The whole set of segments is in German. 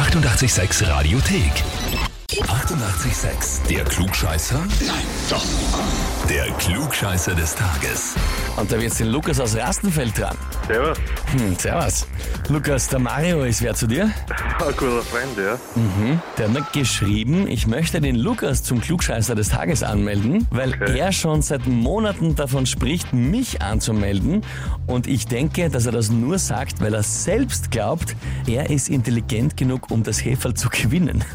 886 Radiothek. 88,6. Der Klugscheißer? Nein, doch. Der Klugscheißer des Tages. Und da wird jetzt den Lukas aus Rastenfeld dran. Servus. Hm, servus. Lukas, der Mario ist wer zu dir? Ein guter Freund, ja. Der hat mir geschrieben, ich möchte den Lukas zum Klugscheißer des Tages anmelden, weil Okay. er schon seit Monaten davon spricht, mich anzumelden. Und ich denke, dass er das nur sagt, weil er selbst glaubt, er ist intelligent genug, um das Heferl zu gewinnen.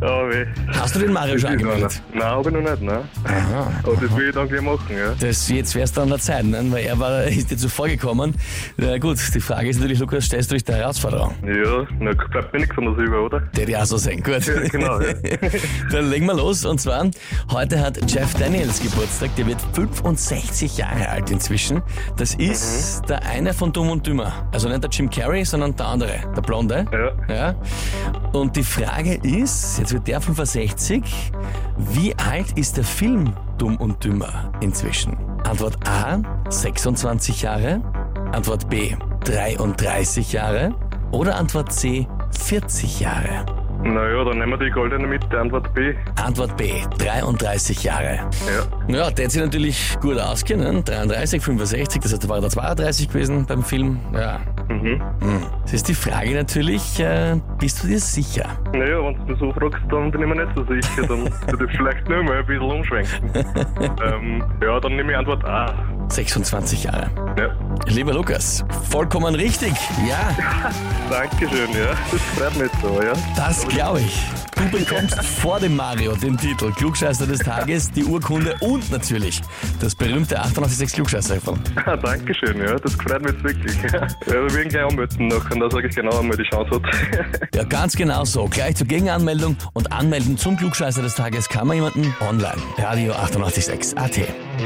Ja, weh. Hast du den Mario schon angemeldet? Nein, hab ich noch nicht, ne? Aha. Aber das will ich dann gleich machen, ja. Das, jetzt wär's dann an der Zeit, ne? weil er war, ist dir zuvor gekommen. Na gut, die Frage ist natürlich, Lukas, stellst du dich der Herausforderung? Ja, na, bleibt mir nichts anderes über, oder? Der auch so sein, gut. Ja, genau, ja. Dann legen wir los. Und zwar, heute hat Jeff Daniels Geburtstag. Der wird 65 Jahre alt inzwischen. Das ist Mhm. der eine von Dumm und Dümmer. Also nicht der Jim Carrey, sondern der andere, der Blonde. Ja. Ja. Und die Frage ist, jetzt wird der 65, wie alt ist der Film Dumm und Dümmer inzwischen? Antwort A, 26 Jahre. Antwort B, 33 Jahre. Oder Antwort C, 40 Jahre. Naja, dann nehmen wir die goldene mit der Antwort B. Antwort B, 33 Jahre. Ja. Ja, der hat sich natürlich gut auskennen. 33, 65, das heißt, da war er 32 gewesen beim Film. Ja. Mhm. Jetzt ist die Frage natürlich, äh, bist du dir sicher? Naja, wenn du mich so fragst, dann bin ich mir nicht so sicher. Dann würde ich vielleicht nur mal ein bisschen umschwenken. ähm, ja, dann nehme ich Antwort A. 26 Jahre. Ja. Lieber Lukas, vollkommen richtig. Ja, Dankeschön, ja. Das freut mich so, ja. das glaube ich. Du bekommst vor dem Mario den Titel Klugscheißer des Tages, die Urkunde und natürlich das berühmte 886 klugscheißer Ah, Dankeschön, ja. Das freut mich jetzt wirklich. Ja, wir werden gleich anmelden noch und da sage ich genau, wenn man die Chance hat. Ja, ganz genau so. Gleich zur Gegenanmeldung und anmelden zum Klugscheißer des Tages kann man jemanden online. Radio 886 AT.